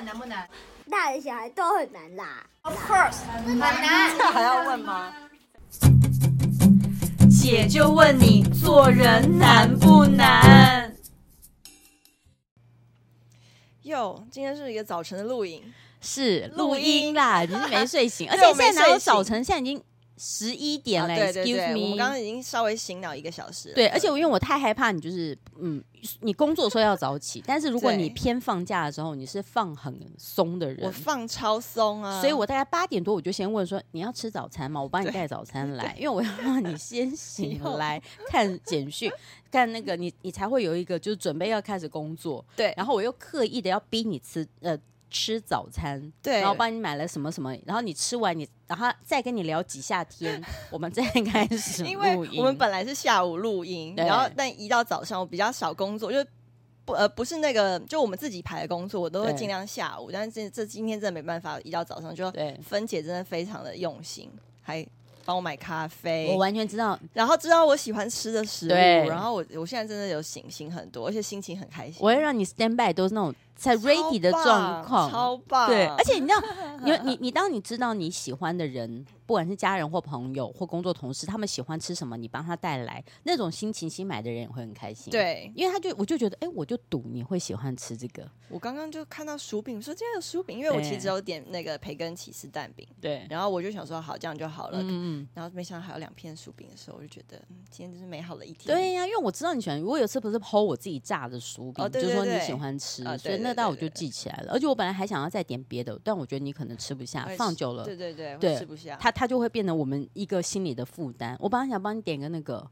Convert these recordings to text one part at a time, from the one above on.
本难不难？大人小孩都很难啦。Of course，很难。这还要问吗？姐就问你，做人难不难？哟，今天是一个早晨的录影，是录音啦，你是没睡醒，而且现在哪有早晨？现在已经。十一点了，对对对，Excuse me，我们刚刚已经稍微醒脑一个小时了。对，而且我因为我太害怕你，就是嗯，你工作的时候要早起，但是如果你偏放假的时候，你是放很松的人，我放超松啊，所以我大概八点多我就先问说，你要吃早餐吗？我帮你带早餐来，因为我要让你先醒来 看简讯，看那个你你才会有一个就是准备要开始工作。对，然后我又刻意的要逼你吃呃。吃早餐，对，然后帮你买了什么什么，然后你吃完你，然后再跟你聊几下天，我们再开始。因为我们本来是下午录音，然后但一到早上我比较少工作，就不呃不是那个就我们自己排的工作，我都会尽量下午。但是这这今天真的没办法，一到早上就芬姐真的非常的用心，还帮我买咖啡，我完全知道，然后知道我喜欢吃的食物，然后我我现在真的有醒醒很多，而且心情很开心。我会让你 stand by 都是那种。在 ready 的状况，超棒！对，而且你知道，你你你当你知道你喜欢的人，不管是家人或朋友或工作同事，他们喜欢吃什么，你帮他带来，那种心情，新买的人也会很开心。对，因为他就我就觉得，哎，我就赌你会喜欢吃这个。我刚刚就看到薯饼，说今天有薯饼，因为我其实有点那个培根起司蛋饼。对，然后我就想说，好，这样就好了。嗯嗯。然后没想到还有两片薯饼的时候，我就觉得，嗯，今天真是美好的一天。对呀，因为我知道你喜欢，我有次不是剖我自己炸的薯饼，就说你喜欢吃，所以那道我就记起来了。而且我本来还想要再点别的，但我觉得你可能吃不下，放久了，对对对，对吃不下，它它就会变得我们一个心理的负担。我本来想帮你点个那个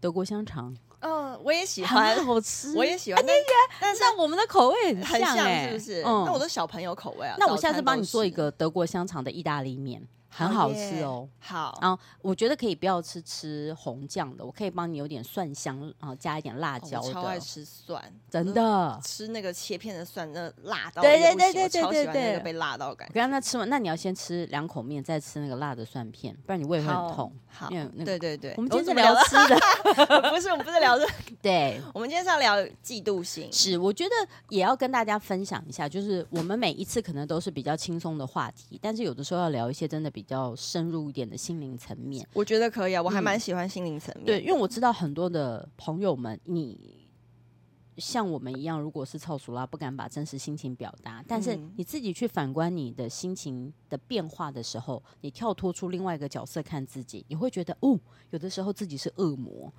德国香肠，嗯，我也喜欢，好吃，我也喜欢，但但是我们的口味很像，是不是？嗯，那我的小朋友口味啊。那我下次帮你做一个德国香肠的意大利面。很好吃哦，好，然后我觉得可以不要吃吃红酱的，我可以帮你有点蒜香，然后加一点辣椒的。我超爱吃蒜，真的，吃那个切片的蒜，那辣到对对对对对对个被辣到感觉。我刚刚吃完，那你要先吃两口面，再吃那个辣的蒜片，不然你胃会很痛。好，对对对，我们今天是聊吃的，不是我们不是聊这，对，我们今天是要聊嫉妒心。是，我觉得也要跟大家分享一下，就是我们每一次可能都是比较轻松的话题，但是有的时候要聊一些真的比较深入。一点的心灵层面，我觉得可以啊，我还蛮喜欢心灵层面、嗯。对，因为我知道很多的朋友们，你像我们一样，如果是臭俗啦，不敢把真实心情表达，但是你自己去反观你的心情的变化的时候，你跳脱出另外一个角色看自己，你会觉得哦，有的时候自己是恶魔。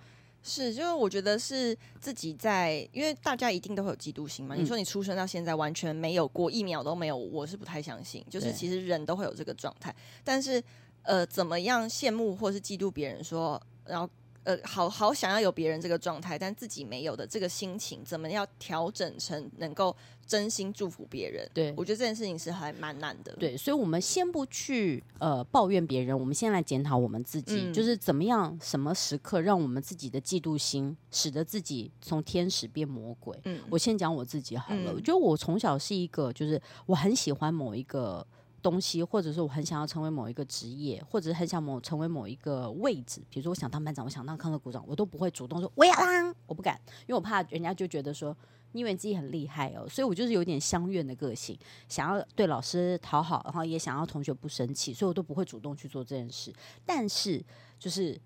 是，就是我觉得是自己在，因为大家一定都会有嫉妒心嘛。嗯、你说你出生到现在完全没有过一秒都没有，我是不太相信。就是其实人都会有这个状态，但是。呃，怎么样羡慕或是嫉妒别人说，然后呃，好好想要有别人这个状态，但自己没有的这个心情，怎么要调整成能够真心祝福别人？对，我觉得这件事情是还蛮难的。对，所以，我们先不去呃抱怨别人，我们先来检讨我们自己，嗯、就是怎么样，什么时刻让我们自己的嫉妒心使得自己从天使变魔鬼？嗯，我先讲我自己好了。嗯、我觉得我从小是一个，就是我很喜欢某一个。东西，或者是我很想要成为某一个职业，或者很想某成为某一个位置，比如说我想当班长，我想当康乐股长，我都不会主动说我要当，我不敢，因为我怕人家就觉得说你以为自己很厉害哦，所以我就是有点乡愿的个性，想要对老师讨好，然后也想要同学不生气，所以我都不会主动去做这件事。但是，就是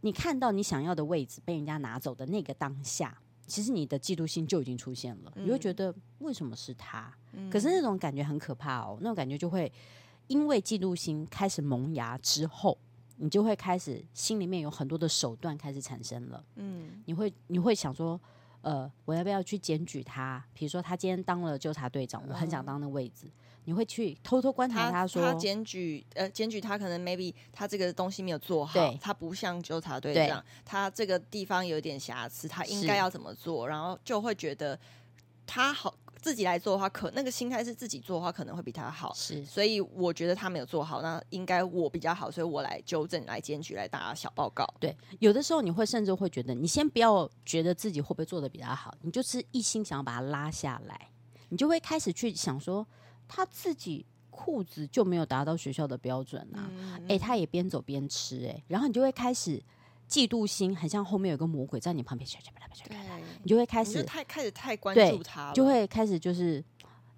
你看到你想要的位置被人家拿走的那个当下。其实你的嫉妒心就已经出现了，你会觉得为什么是他？可是那种感觉很可怕哦，那种感觉就会因为嫉妒心开始萌芽之后，你就会开始心里面有很多的手段开始产生了。嗯，你会你会想说，呃，我要不要去检举他？比如说他今天当了纠察队长，我很想当那位置。你会去偷偷观察他说，他检举呃检举他可能 maybe 他这个东西没有做好，他不像纠察队长，他这个地方有点瑕疵，他应该要怎么做？然后就会觉得他好自己来做的话，可那个心态是自己做的话可能会比他好，是，所以我觉得他没有做好，那应该我比较好，所以我来纠正、来检举、来打小报告。对，有的时候你会甚至会觉得，你先不要觉得自己会不会做的比他好，你就是一心想要把他拉下来，你就会开始去想说。他自己裤子就没有达到学校的标准啊！哎、嗯欸，他也边走边吃哎、欸，然后你就会开始嫉妒心，很像后面有个魔鬼在你旁边，你就会开始太开始太关注他，就会开始就是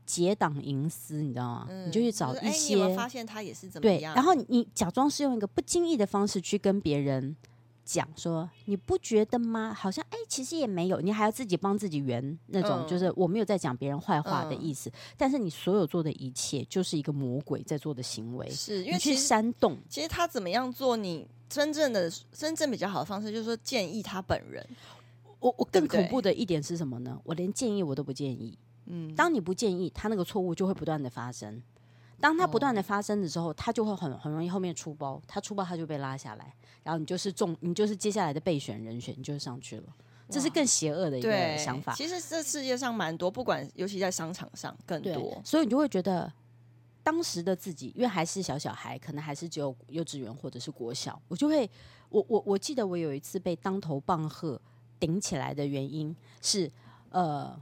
结党营私，你知道吗？你就去找一些，发现他也是怎么样？对，然后你假装是用一个不经意的方式去跟别人讲说，你不觉得吗？好像哎、欸，其实也没有，你还要自己帮自己圆那种，嗯、就是我没有在讲别人坏话的意思。嗯、但是你所有做的一切，就是一个魔鬼在做的行为，是因为你去煽动。其实他怎么样做，你真正的真正比较好的方式，就是说建议他本人。我我更恐怖的一点是什么呢？我连建议我都不建议。嗯，当你不建议，他那个错误就会不断的发生。当他不断的发生的时候，哦、他就会很很容易后面出包。他出包，他就被拉下来，然后你就是中，你就是接下来的备选人选，你就上去了。这是更邪恶的一个想法。其实这世界上蛮多，不管尤其在商场上更多，所以你就会觉得当时的自己，因为还是小小孩，可能还是只有幼稚园或者是国小，我就会，我我我记得我有一次被当头棒喝。顶起来的原因是，呃，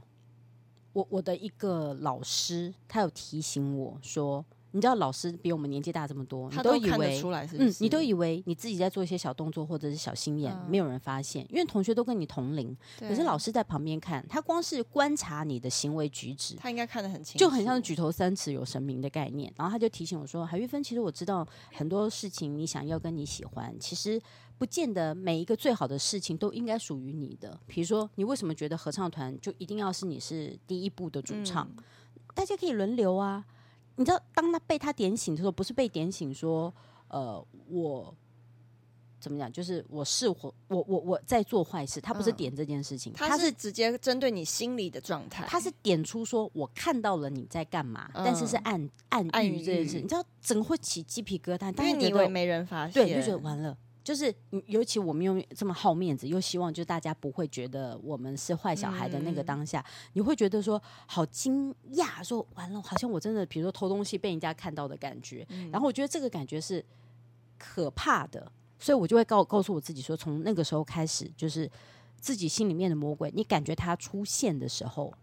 我我的一个老师，他有提醒我说，你知道老师比我们年纪大这么多，他都你都以为出来是是？嗯，你都以为你自己在做一些小动作或者是小心眼，嗯、没有人发现，因为同学都跟你同龄，可是老师在旁边看，他光是观察你的行为举止，他应该看得很清楚，就很像是举头三尺有神明的概念。然后他就提醒我说，海玉芬，其实我知道很多事情，你想要跟你喜欢，其实。不见得每一个最好的事情都应该属于你的。比如说，你为什么觉得合唱团就一定要是你是第一部的主唱？嗯、大家可以轮流啊。你知道，当他被他点醒的时候，不是被点醒说，呃，我怎么讲？就是我是我，我我我在做坏事。他不是点这件事情，嗯、他是直接针对你心理的状态。他是点出说，我看到了你在干嘛，嗯、但是是暗暗喻这件事。你知道，整个会起鸡皮疙瘩，但是你以为没人发现，对，你就觉得完了。就是，尤其我们又这么好面子，又希望就大家不会觉得我们是坏小孩的那个当下，嗯、你会觉得说好惊讶，说完了，好像我真的，比如说偷东西被人家看到的感觉。嗯、然后我觉得这个感觉是可怕的，所以我就会告告诉我自己说，从那个时候开始，就是自己心里面的魔鬼，你感觉他出现的时候。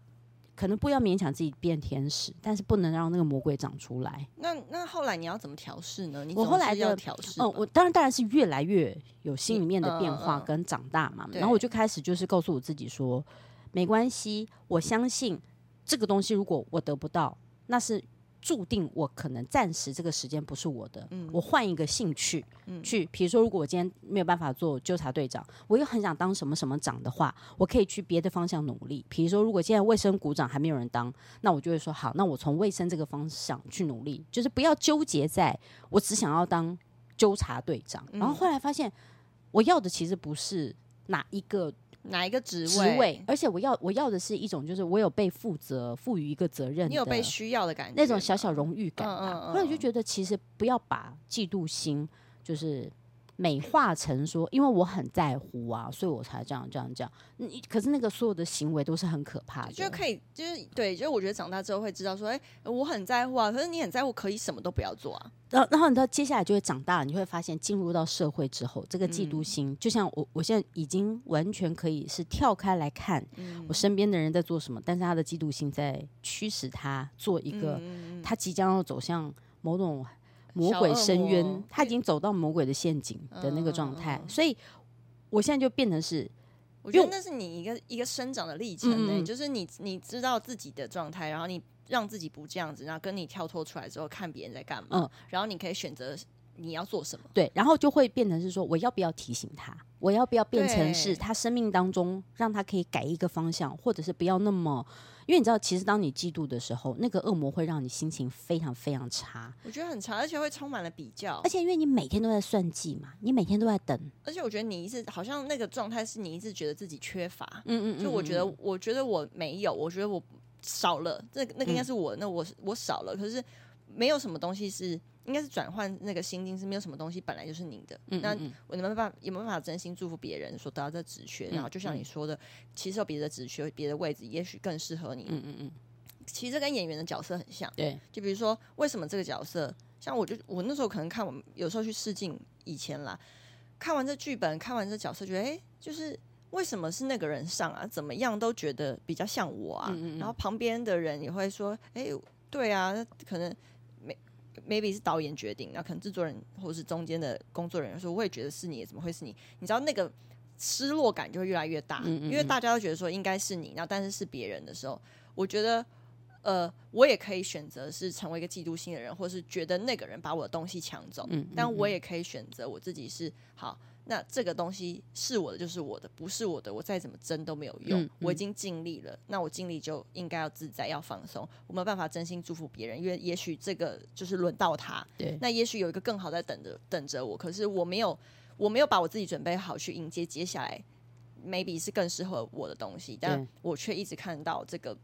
可能不要勉强自己变天使，但是不能让那个魔鬼长出来。那那后来你要怎么调试呢？你我后来要调试，哦，我当然当然是越来越有心里面的变化跟长大嘛。嗯嗯、然后我就开始就是告诉我自己说，没关系，我相信这个东西，如果我得不到，那是。注定我可能暂时这个时间不是我的，嗯、我换一个兴趣、嗯、去，比如说如果我今天没有办法做纠察队长，我又很想当什么什么长的话，我可以去别的方向努力。比如说如果现在卫生股长还没有人当，那我就会说好，那我从卫生这个方向去努力，就是不要纠结在我只想要当纠察队长。嗯、然后后来发现，我要的其实不是哪一个。哪一个职位？职位，而且我要我要的是一种，就是我有被负责赋予一个责任，你有被需要的感觉，那种小小荣誉感。后来我就觉得，其实不要把嫉妒心就是美化成说，因为我很在乎啊，所以我才这样这样这样。你可是那个所有的行为都是很可怕的，就可以就是对，就是我觉得长大之后会知道说，哎，我很在乎啊，可是你很在乎，可以什么都不要做啊。然后，然后你到接下来就会长大了，你会发现进入到社会之后，这个嫉妒心，嗯、就像我，我现在已经完全可以是跳开来看我身边的人在做什么，嗯、但是他的嫉妒心在驱使他做一个，嗯、他即将要走向某种魔鬼深渊，他已经走到魔鬼的陷阱的那个状态，嗯、所以我现在就变成是，我觉得那是你一个一个生长的历程呢，嗯、就是你你知道自己的状态，然后你。让自己不这样子，然后跟你跳脱出来之后，看别人在干嘛，嗯，然后你可以选择你要做什么，对，然后就会变成是说，我要不要提醒他，我要不要变成是他生命当中让他可以改一个方向，或者是不要那么，因为你知道，其实当你嫉妒的时候，那个恶魔会让你心情非常非常差，我觉得很差，而且会充满了比较，而且因为你每天都在算计嘛，你每天都在等，而且我觉得你一直好像那个状态是你一直觉得自己缺乏，嗯，嗯嗯，就我觉得，我觉得我没有，我觉得我。少了，这那个应该是我，嗯、那我我少了，可是没有什么东西是应该是转换那个心境，是没有什么东西本来就是你的。嗯嗯嗯，那我有没有办法有没有办法真心祝福别人，说得到这职缺？然后就像你说的，嗯、其实有别的职缺、别的位置，也许更适合你。嗯嗯嗯。其实跟演员的角色很像。对。就比如说，为什么这个角色，像我就我那时候可能看我们有时候去试镜以前啦，看完这剧本，看完这角色，觉得哎、欸，就是。为什么是那个人上啊？怎么样都觉得比较像我啊。嗯嗯嗯，然后旁边的人也会说：“哎，对啊，可能 maybe 是导演决定，那可能制作人或是中间的工作人员说，我也觉得是你，怎么会是你？你知道那个失落感就会越来越大，嗯嗯嗯，因为大家都觉得说应该是你，然后但是是别人的时候，我觉得呃，我也可以选择是成为一个嫉妒心的人，或是觉得那个人把我的东西抢走。嗯，但我也可以选择我自己是好。那这个东西是我的，就是我的；不是我的，我再怎么争都没有用。嗯嗯、我已经尽力了，那我尽力就应该要自在，要放松。我没有办法真心祝福别人，因为也许这个就是轮到他。对，那也许有一个更好在等着等着我，可是我没有，我没有把我自己准备好去迎接接下来，maybe 是更适合我的东西，但我却一直看到这个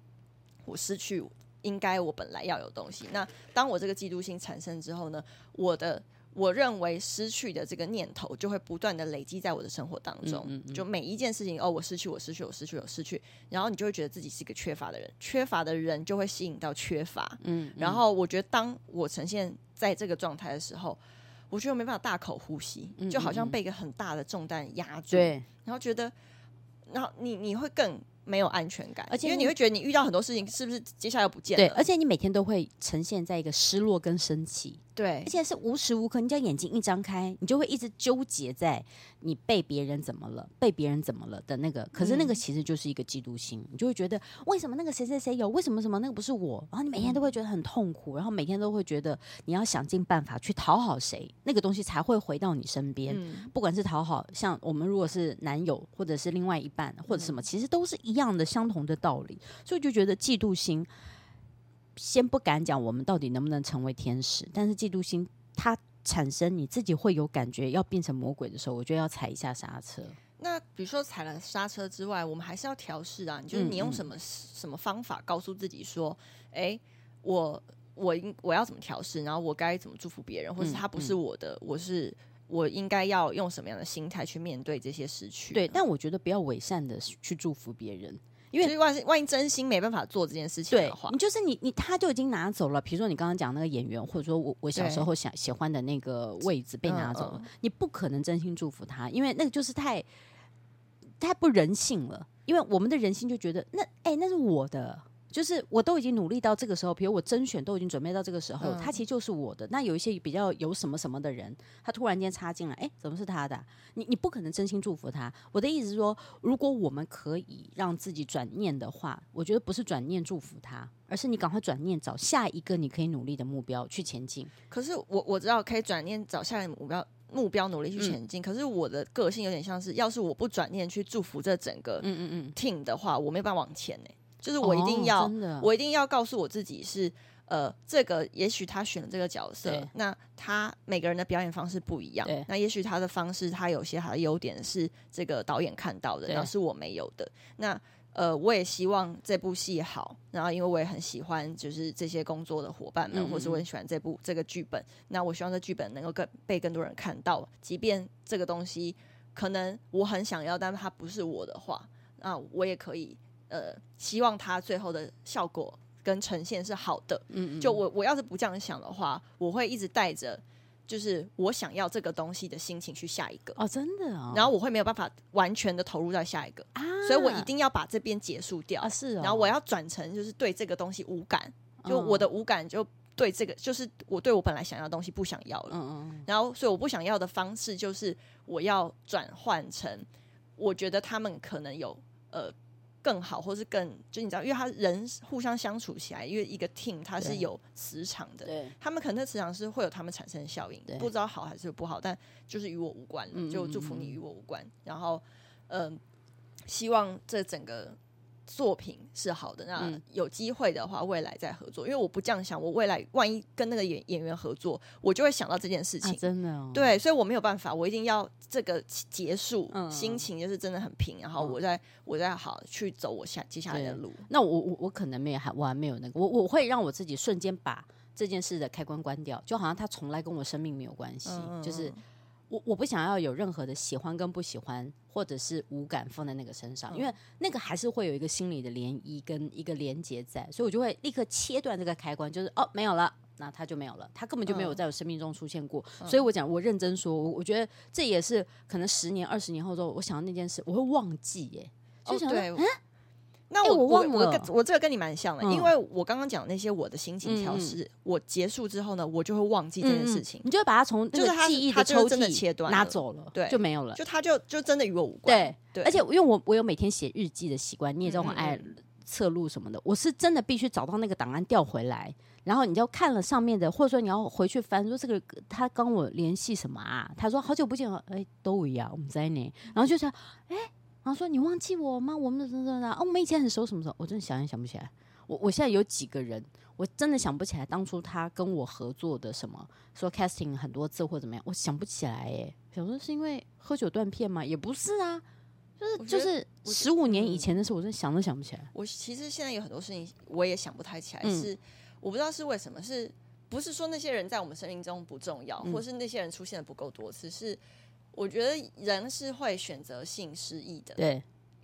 我失去应该我本来要有东西。那当我这个嫉妒心产生之后呢，我的。我认为失去的这个念头就会不断的累积在我的生活当中，嗯嗯嗯、就每一件事情哦，我失去，我失去，我失去，我失去，然后你就会觉得自己是一个缺乏的人，缺乏的人就会吸引到缺乏，嗯，嗯。然后我觉得当我呈现在这个状态的时候，我觉得我没办法大口呼吸，就好像被一个很大的重担压住，对、然后觉得，然后你你会更。没有安全感，而且因为你会觉得你遇到很多事情，是不是接下来又不见了？对，而且你每天都会呈现在一个失落跟生气，对，而且是无时无刻，你只要眼睛一张开，你就会一直纠结在你被别人怎么了，被别人怎么了的那个。可是那个其实就是一个嫉妒心，你就会觉得为什么那个谁谁谁有，为什么什么那个不是我？然后你每天都会觉得很痛苦，然后每天都会觉得你要想尽办法去讨好谁，那个东西才会回到你身边。嗯，不管是讨好，像我们如果是男友，或者是另外一半，或者什么，其实都是一样的，相同的。道理，所以就觉得嫉妒心，先不敢讲我们到底能不能成为天使，但是嫉妒心它产生，你自己会有感觉要变成魔鬼的时候，我觉得要踩一下刹车。那比如说踩了刹车之外，我们还是要调试啊。就是你用什么、嗯、什么方法告诉自己说，哎、欸，我我应我要怎么调试，然后我该怎么祝福别人，或是他不是我的，我是我应该要用什么样的心态去面对这些失去？对，但我觉得不要伪善的去祝福别人。因为万一万一真心没办法做这件事情的话，你就是你你他就已经拿走了。比如说你刚刚讲那个演员，或者说我我小时候想喜欢的那个位置被拿走了，你不可能真心祝福他，因为那个就是太太不人性了。因为我们的人性就觉得那哎那是我的。就是我都已经努力到这个时候，比如我甄选都已经准备到这个时候，他其实就是我的。那有一些比较有什么什么的人，他突然间插进来，哎，怎么是他的？你你不可能真心祝福他。我的意思是说，如果我们可以让自己转念的话，我觉得不是转念祝福他，而是你赶快转念找下一个你可以努力的目标去前进。可是我我知道可以转念找下一个目标目标努力去前进。嗯、可是我的个性有点像是，要是我不转念去祝福这整个嗯嗯嗯 team 的话，我没办法往前呢、欸。就是我一定要，哦、我一定要告诉我自己是，呃，这个也许他选了这个角色，那他每个人的表演方式不一样，那也许他的方式，他有些他的优点是这个导演看到的，对然后是我没有的。那呃，我也希望这部戏好，然后因为我也很喜欢，就是这些工作的伙伴们，嗯嗯或是我很喜欢这部这个剧本，那我希望这剧本能够更被更多人看到，即便这个东西可能我很想要，但是它不是我的话，那我也可以。呃，希望它最后的效果跟呈现是好的。嗯，嗯，就我我要是不这样想的话，我会一直带着就是我想要这个东西的心情去下一个。哦，真的哦。然后我会没有办法完全的投入到下一个啊，所以我一定要把这边结束掉啊。是哦。然后我要转成就是对这个东西无感，就我的无感就对这个就是我对我本来想要的东西不想要了。嗯嗯。然后所以我不想要的方式就是我要转换成我觉得他们可能有呃。更好，或是更就你知道，因为他人互相相处起来，因为一个 team 它是有磁场的，对他们可能磁场是会有他们产生的效应，对不知道好还是不好，但就是与我无关，就祝福你与我无关。然后，嗯、呃，希望这整个。作品是好的，那有机会的话，未来再合作。因为我不这样想，我未来万一跟那个演演员合作，我就会想到这件事情。啊、真的、哦，对，所以我没有办法，我一定要这个结束，嗯、心情就是真的很平，然后我再、嗯、我再好去走我下接下来的路。那我我我可能没有还我还没有那个，我我会让我自己瞬间把这件事的开关关掉，就好像他从来跟我生命没有关系，嗯、就是。我我不想要有任何的喜欢跟不喜欢，或者是无感放在那个身上，因为那个还是会有一个心理的涟漪跟一个连接在，所以我就会立刻切断这个开关，就是哦没有了，那他就没有了，他根本就没有在我生命中出现过。所以我讲，我认真说，我我觉得这也是可能十年、二十年后之后，我想到那件事，我会忘记耶，就想说，嗯。那我、欸、我忘了，我我，我这个跟你蛮像的，嗯、因为我刚刚讲那些我的心情调试，嗯、我结束之后呢，我就会忘记这件事情，嗯、你就会把它从就是记忆的抽屉切断拿走了，对，就没有了，就它就就真的与我无关，对对。而且因为我我有每天写日记的习惯，你也知道我爱侧录什么的，我是真的必须找到那个档案调回来，然后你就看了上面的，或者说你要回去翻，说这个他跟我联系什么啊？他说好久不见了，哎，都一样，我们在那，然后就说，哎，然后说你忘记我吗？我们怎么怎么啊？我们以前很熟，什么时候？我真的想也想不起来。我我现在有几个人，我真的想不起来当初他跟我合作的什么，说 casting 很多次或怎么样，我想不起来哎。想说是因为喝酒断片吗？也不是啊，就是就是十五年以前的事，我真的想都想不起来。我其实现在有很多事情我也想不太起来，嗯、是我不知道是为什么，是不是说那些人在我们生命中不重要，嗯、或是那些人出现的不够多次？是我觉得人是会选择性失忆的。对。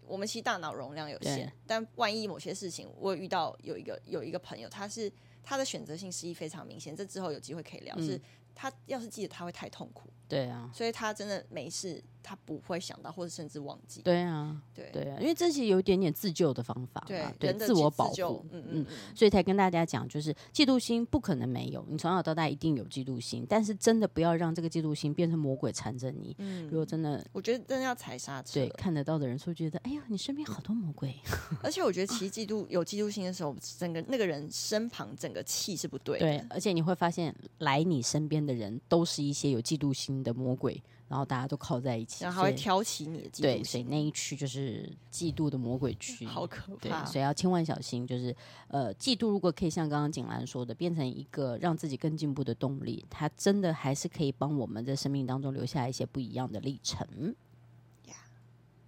我们其实大脑容量有限，但万一某些事情，我有遇到有一个有一个朋友，他是他的选择性失忆非常明显，这之后有机会可以聊。嗯、是他要是记得，他会太痛苦。对啊，所以他真的没事。他不会想到，或者甚至忘记。对啊，对对啊，因为这些有一点点自救的方法，对对，自我保护，嗯嗯，所以才跟大家讲，就是嫉妒心不可能没有，你从小到大一定有嫉妒心，但是真的不要让这个嫉妒心变成魔鬼缠着你。嗯，如果真的，我觉得真的要踩刹车。对，看得到的人会觉得，哎呦，你身边好多魔鬼。而且我觉得，其实嫉妒有嫉妒心的时候，整个那个人身旁整个气是不对的。对，而且你会发现，来你身边的人都是一些有嫉妒心的魔鬼。然后大家都靠在一起，然后还会挑起你的嫉妒。对，所以那一区就是嫉妒的魔鬼区，好可怕。对，所以要千万小心。就是呃，嫉妒如果可以像刚刚景兰说的，变成一个让自己更进步的动力，它真的还是可以帮我们在生命当中留下一些不一样的历程。